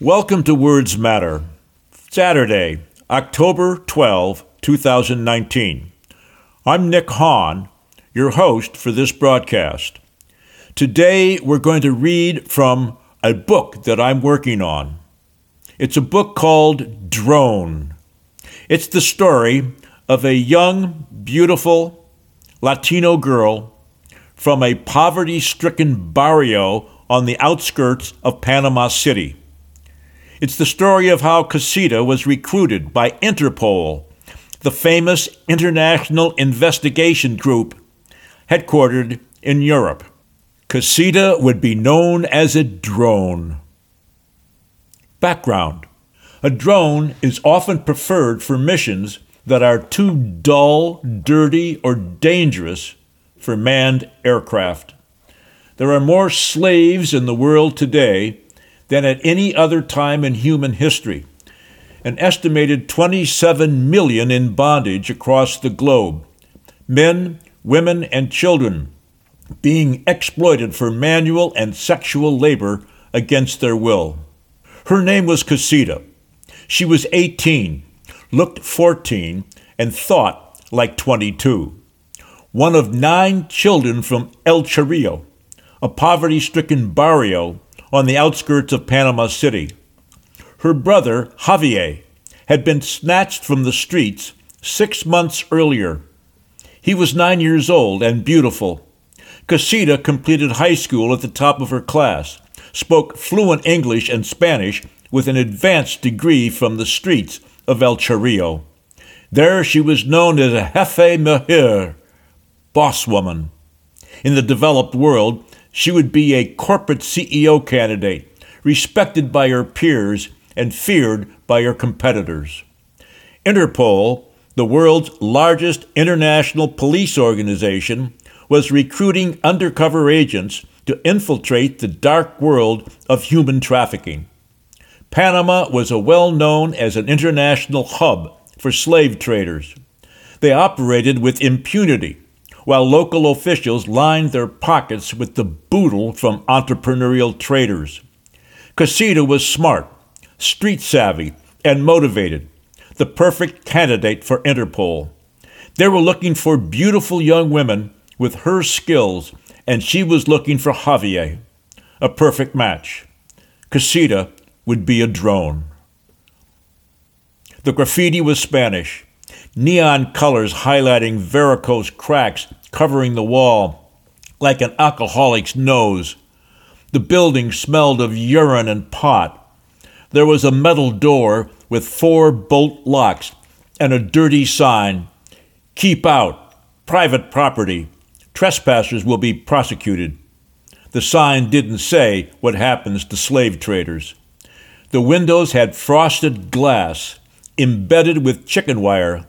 Welcome to Words Matter. Saturday, October 12, 2019. I'm Nick Hahn, your host for this broadcast. Today, we're going to read from a book that I'm working on. It's a book called Drone. It's the story of a young, beautiful Latino girl from a poverty stricken barrio on the outskirts of Panama City. It's the story of how Casita was recruited by Interpol, the famous international investigation group headquartered in Europe. Casita would be known as a drone. Background A drone is often preferred for missions that are too dull, dirty, or dangerous for manned aircraft. There are more slaves in the world today than at any other time in human history. An estimated 27 million in bondage across the globe. Men, women, and children being exploited for manual and sexual labor against their will. Her name was Casita. She was 18, looked 14, and thought like 22. One of nine children from El Chorrillo, a poverty stricken barrio on the outskirts of Panama City. Her brother, Javier, had been snatched from the streets six months earlier. He was nine years old and beautiful. Casita completed high school at the top of her class, spoke fluent English and Spanish with an advanced degree from the streets of El Chorrillo. There she was known as a jefe mujer, boss woman. In the developed world, she would be a corporate CEO candidate, respected by her peers and feared by her competitors. Interpol, the world's largest international police organization, was recruiting undercover agents to infiltrate the dark world of human trafficking. Panama was well known as an international hub for slave traders. They operated with impunity while local officials lined their pockets with the boodle from entrepreneurial traders. Casita was smart, street savvy, and motivated, the perfect candidate for Interpol. They were looking for beautiful young women with her skills, and she was looking for Javier, a perfect match. Casita would be a drone. The graffiti was Spanish, neon colors highlighting varicose cracks covering the wall like an alcoholic's nose. The building smelled of urine and pot. There was a metal door with four bolt locks and a dirty sign Keep out, private property. Trespassers will be prosecuted. The sign didn't say what happens to slave traders. The windows had frosted glass embedded with chicken wire.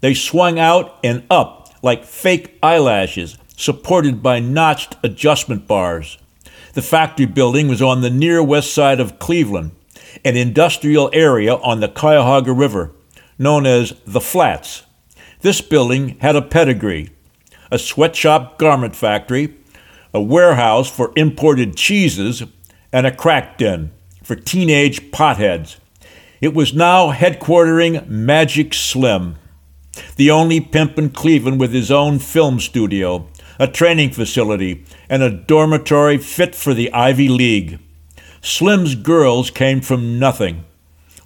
They swung out and up like fake eyelashes supported by notched adjustment bars. The factory building was on the near west side of Cleveland, an industrial area on the Cuyahoga River, known as the Flats. This building had a pedigree a sweatshop garment factory, a warehouse for imported cheeses, and a crack den for teenage potheads. It was now headquartering Magic Slim the only pimp in Cleveland with his own film studio, a training facility, and a dormitory fit for the Ivy League. Slim's girls came from nothing.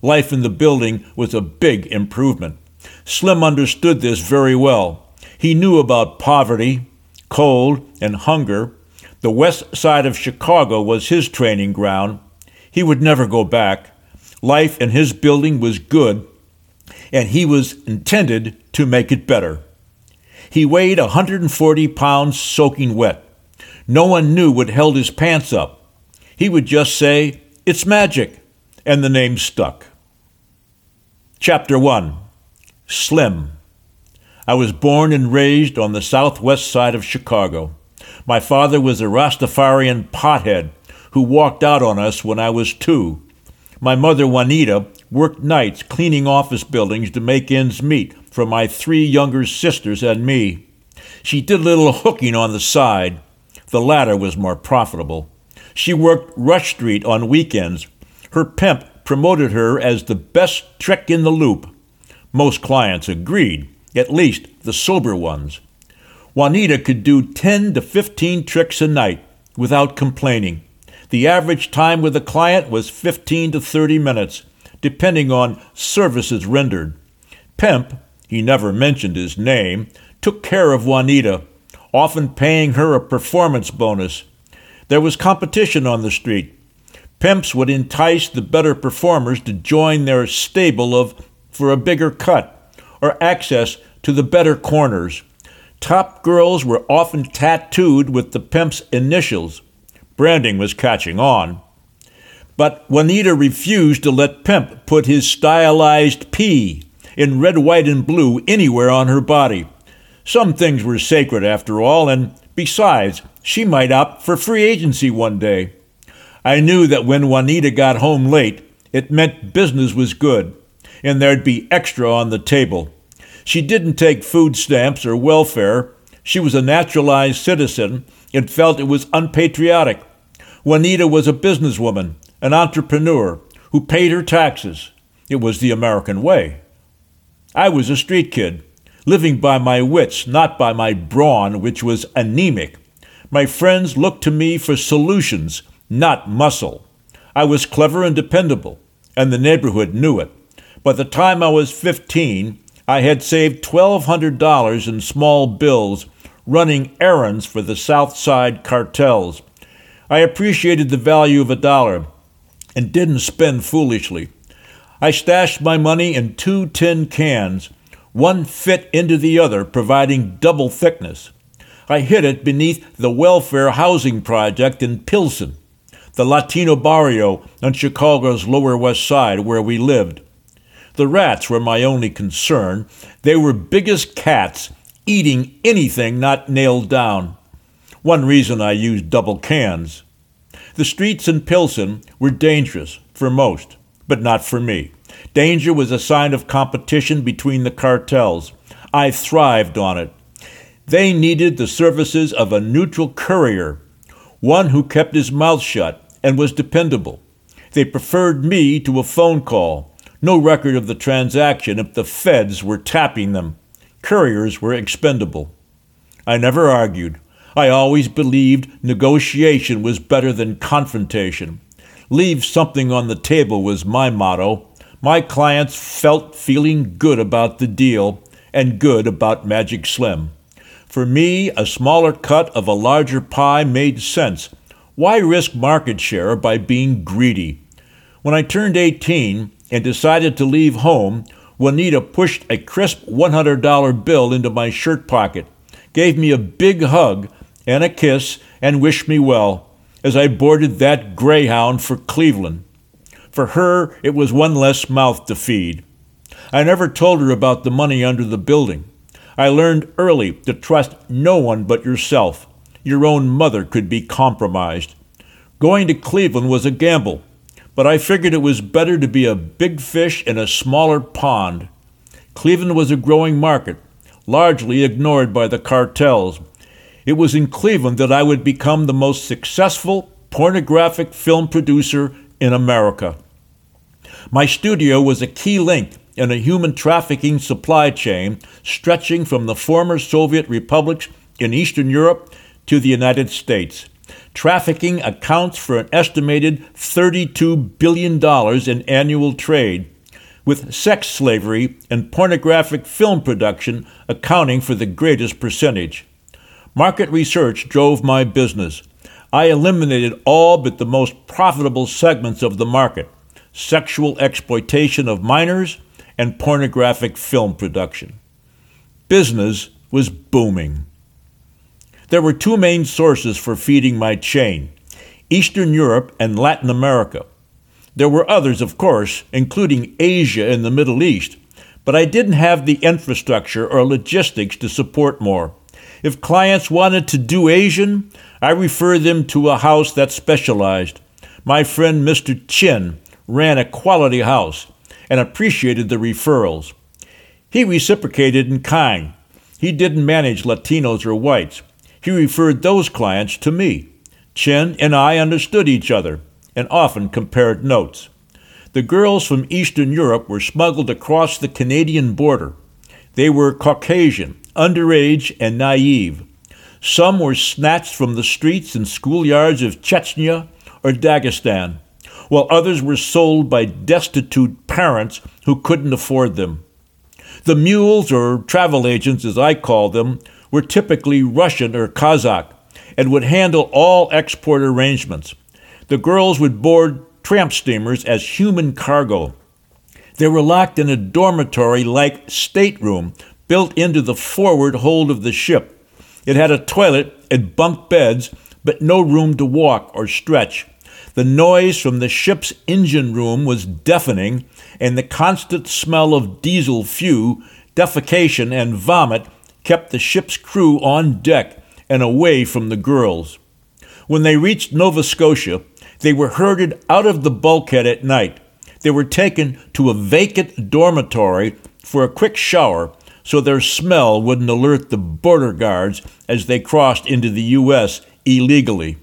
Life in the building was a big improvement. Slim understood this very well. He knew about poverty, cold, and hunger. The west side of Chicago was his training ground. He would never go back. Life in his building was good, and he was intended to make it better. He weighed 140 pounds soaking wet. No one knew what held his pants up. He would just say, It's magic, and the name stuck. Chapter 1 Slim. I was born and raised on the southwest side of Chicago. My father was a Rastafarian pothead who walked out on us when I was two. My mother, Juanita, worked nights cleaning office buildings to make ends meet for my three younger sisters and me. She did a little hooking on the side. The latter was more profitable. She worked Rush Street on weekends, Her pimp promoted her as the best trick in the loop. Most clients agreed, at least the sober ones. Juanita could do 10 to 15 tricks a night without complaining. The average time with a client was 15 to 30 minutes, depending on services rendered. Pimp, he never mentioned his name, took care of Juanita, often paying her a performance bonus. There was competition on the street. Pimps would entice the better performers to join their stable of for a bigger cut or access to the better corners. Top girls were often tattooed with the pimp's initials. Branding was catching on. But Juanita refused to let Pimp put his stylized P in red, white, and blue anywhere on her body. Some things were sacred after all, and besides, she might opt for free agency one day. I knew that when Juanita got home late, it meant business was good, and there'd be extra on the table. She didn't take food stamps or welfare. She was a naturalized citizen and felt it was unpatriotic. Juanita was a businesswoman, an entrepreneur, who paid her taxes. It was the American way. I was a street kid, living by my wits, not by my brawn, which was anemic. My friends looked to me for solutions, not muscle. I was clever and dependable, and the neighborhood knew it. By the time I was 15, I had saved $1,200 in small bills running errands for the South Side cartels. I appreciated the value of a dollar and didn't spend foolishly. I stashed my money in two tin cans. One fit into the other, providing double thickness. I hid it beneath the welfare housing project in Pilsen, the Latino barrio on Chicago's Lower West Side where we lived. The rats were my only concern. They were big as cats, eating anything not nailed down. One reason I used double cans. The streets in Pilsen were dangerous for most, but not for me. Danger was a sign of competition between the cartels. I thrived on it. They needed the services of a neutral courier, one who kept his mouth shut and was dependable. They preferred me to a phone call, no record of the transaction if the feds were tapping them. Couriers were expendable. I never argued. I always believed negotiation was better than confrontation. Leave something on the table was my motto. My clients felt feeling good about the deal and good about Magic Slim. For me, a smaller cut of a larger pie made sense. Why risk market share by being greedy? When I turned 18, and decided to leave home, Juanita pushed a crisp $100 bill into my shirt pocket, gave me a big hug and a kiss, and wished me well as I boarded that Greyhound for Cleveland. For her, it was one less mouth to feed. I never told her about the money under the building. I learned early to trust no one but yourself. Your own mother could be compromised. Going to Cleveland was a gamble, but I figured it was better to be a big fish in a smaller pond. Cleveland was a growing market, largely ignored by the cartels. It was in Cleveland that I would become the most successful pornographic film producer in America. My studio was a key link in a human trafficking supply chain stretching from the former Soviet republics in Eastern Europe to the United States. Trafficking accounts for an estimated $32 billion in annual trade, with sex slavery and pornographic film production accounting for the greatest percentage. Market research drove my business. I eliminated all but the most profitable segments of the market sexual exploitation of minors and pornographic film production. Business was booming. There were two main sources for feeding my chain Eastern Europe and Latin America. There were others, of course, including Asia and the Middle East, but I didn't have the infrastructure or logistics to support more. If clients wanted to do Asian, I referred them to a house that specialized. My friend Mr. Chin ran a quality house and appreciated the referrals. He reciprocated in kind. He didn't manage Latinos or whites. He referred those clients to me. Chin and I understood each other and often compared notes. The girls from Eastern Europe were smuggled across the Canadian border. They were Caucasian, underage, and naive. Some were snatched from the streets and schoolyards of Chechnya or Dagestan, while others were sold by destitute parents who couldn't afford them. The mules, or travel agents as I call them, were typically Russian or Kazakh and would handle all export arrangements. The girls would board tramp steamers as human cargo. They were locked in a dormitory like stateroom built into the forward hold of the ship. It had a toilet and bunk beds, but no room to walk or stretch. The noise from the ship's engine room was deafening, and the constant smell of diesel fuel, defecation, and vomit kept the ship's crew on deck and away from the girls. When they reached Nova Scotia, they were herded out of the bulkhead at night. They were taken to a vacant dormitory for a quick shower so their smell wouldn't alert the border guards as they crossed into the U.S. illegally.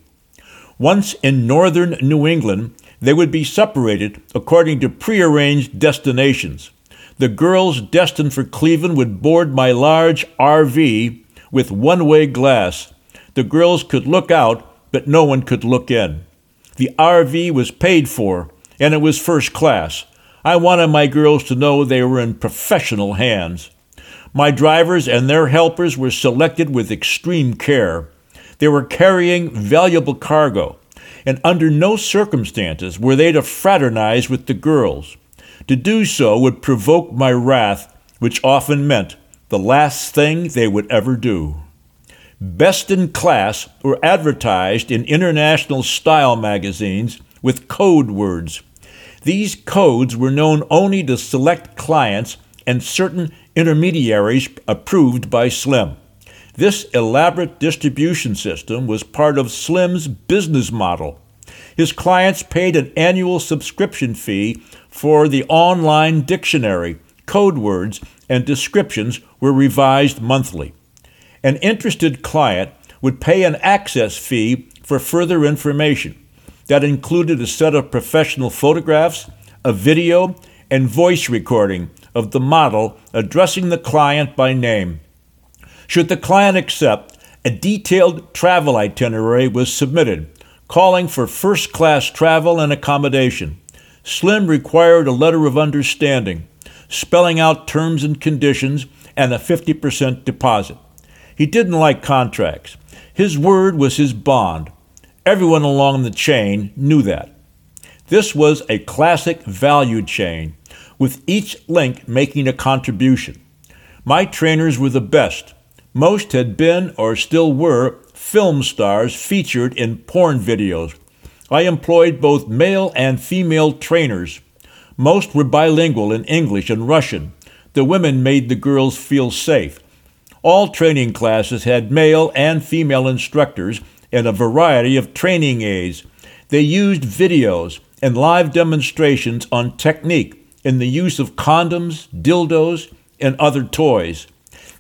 Once in northern New England, they would be separated according to prearranged destinations. The girls destined for Cleveland would board my large RV with one way glass. The girls could look out, but no one could look in. The RV was paid for, and it was first class. I wanted my girls to know they were in professional hands. My drivers and their helpers were selected with extreme care. They were carrying valuable cargo, and under no circumstances were they to fraternize with the girls. To do so would provoke my wrath, which often meant the last thing they would ever do. Best in class were advertised in international style magazines with code words. These codes were known only to select clients and certain intermediaries approved by Slim. This elaborate distribution system was part of Slim's business model. His clients paid an annual subscription fee for the online dictionary. Code words and descriptions were revised monthly. An interested client would pay an access fee for further information. That included a set of professional photographs, a video, and voice recording of the model addressing the client by name. Should the client accept, a detailed travel itinerary was submitted, calling for first class travel and accommodation. Slim required a letter of understanding, spelling out terms and conditions, and a 50% deposit. He didn't like contracts. His word was his bond. Everyone along the chain knew that. This was a classic value chain, with each link making a contribution. My trainers were the best. Most had been or still were film stars featured in porn videos. I employed both male and female trainers. Most were bilingual in English and Russian. The women made the girls feel safe. All training classes had male and female instructors and a variety of training aids. They used videos and live demonstrations on technique in the use of condoms, dildos, and other toys.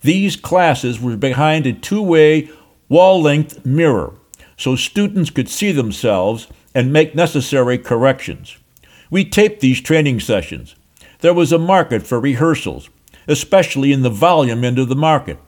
These classes were behind a two way wall length mirror so students could see themselves and make necessary corrections. We taped these training sessions. There was a market for rehearsals, especially in the volume end of the market.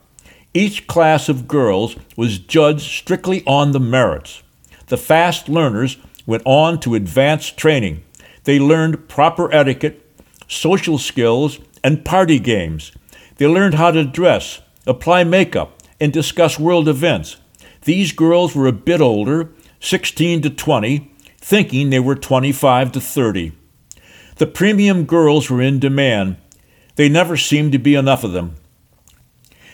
Each class of girls was judged strictly on the merits. The fast learners went on to advanced training. They learned proper etiquette, social skills, and party games. They learned how to dress, apply makeup, and discuss world events. These girls were a bit older, 16 to 20, thinking they were 25 to 30. The premium girls were in demand. They never seemed to be enough of them.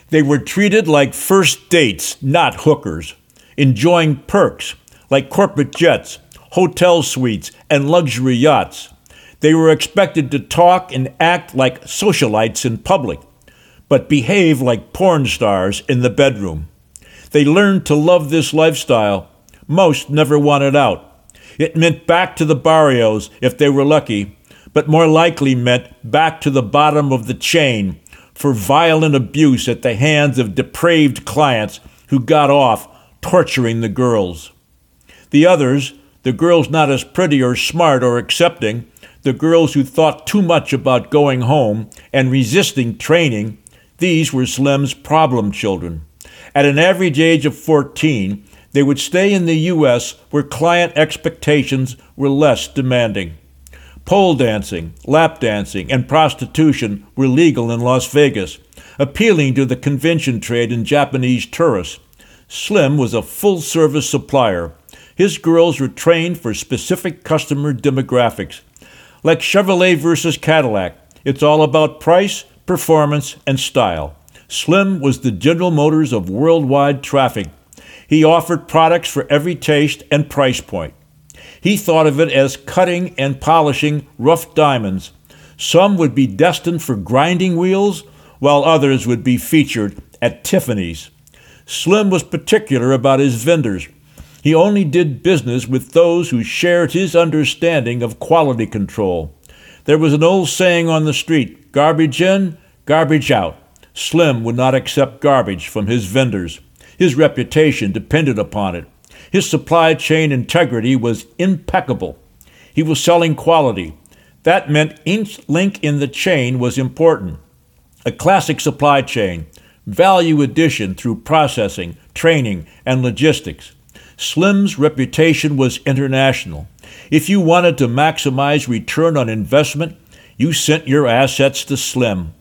They were treated like first dates, not hookers, enjoying perks like corporate jets, hotel suites, and luxury yachts. They were expected to talk and act like socialites in public, but behave like porn stars in the bedroom. They learned to love this lifestyle. Most never wanted out. It meant back to the barrios if they were lucky, but more likely meant back to the bottom of the chain for violent abuse at the hands of depraved clients who got off torturing the girls. The others, the girls not as pretty or smart or accepting, the girls who thought too much about going home and resisting training, these were Slim's problem children. At an average age of 14, they would stay in the U.S. where client expectations were less demanding. Pole dancing, lap dancing, and prostitution were legal in Las Vegas, appealing to the convention trade and Japanese tourists. Slim was a full service supplier. His girls were trained for specific customer demographics. Like Chevrolet versus Cadillac, it's all about price, performance, and style. Slim was the General Motors of worldwide traffic. He offered products for every taste and price point. He thought of it as cutting and polishing rough diamonds. Some would be destined for grinding wheels, while others would be featured at Tiffany's. Slim was particular about his vendors. He only did business with those who shared his understanding of quality control. There was an old saying on the street garbage in, garbage out. Slim would not accept garbage from his vendors. His reputation depended upon it. His supply chain integrity was impeccable. He was selling quality. That meant each link in the chain was important. A classic supply chain, value addition through processing, training, and logistics. Slim's reputation was international. If you wanted to maximize return on investment, you sent your assets to Slim.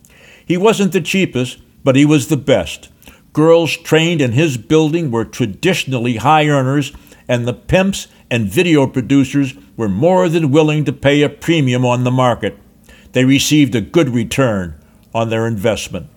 He wasn't the cheapest, but he was the best. Girls trained in his building were traditionally high earners, and the pimps and video producers were more than willing to pay a premium on the market. They received a good return on their investment.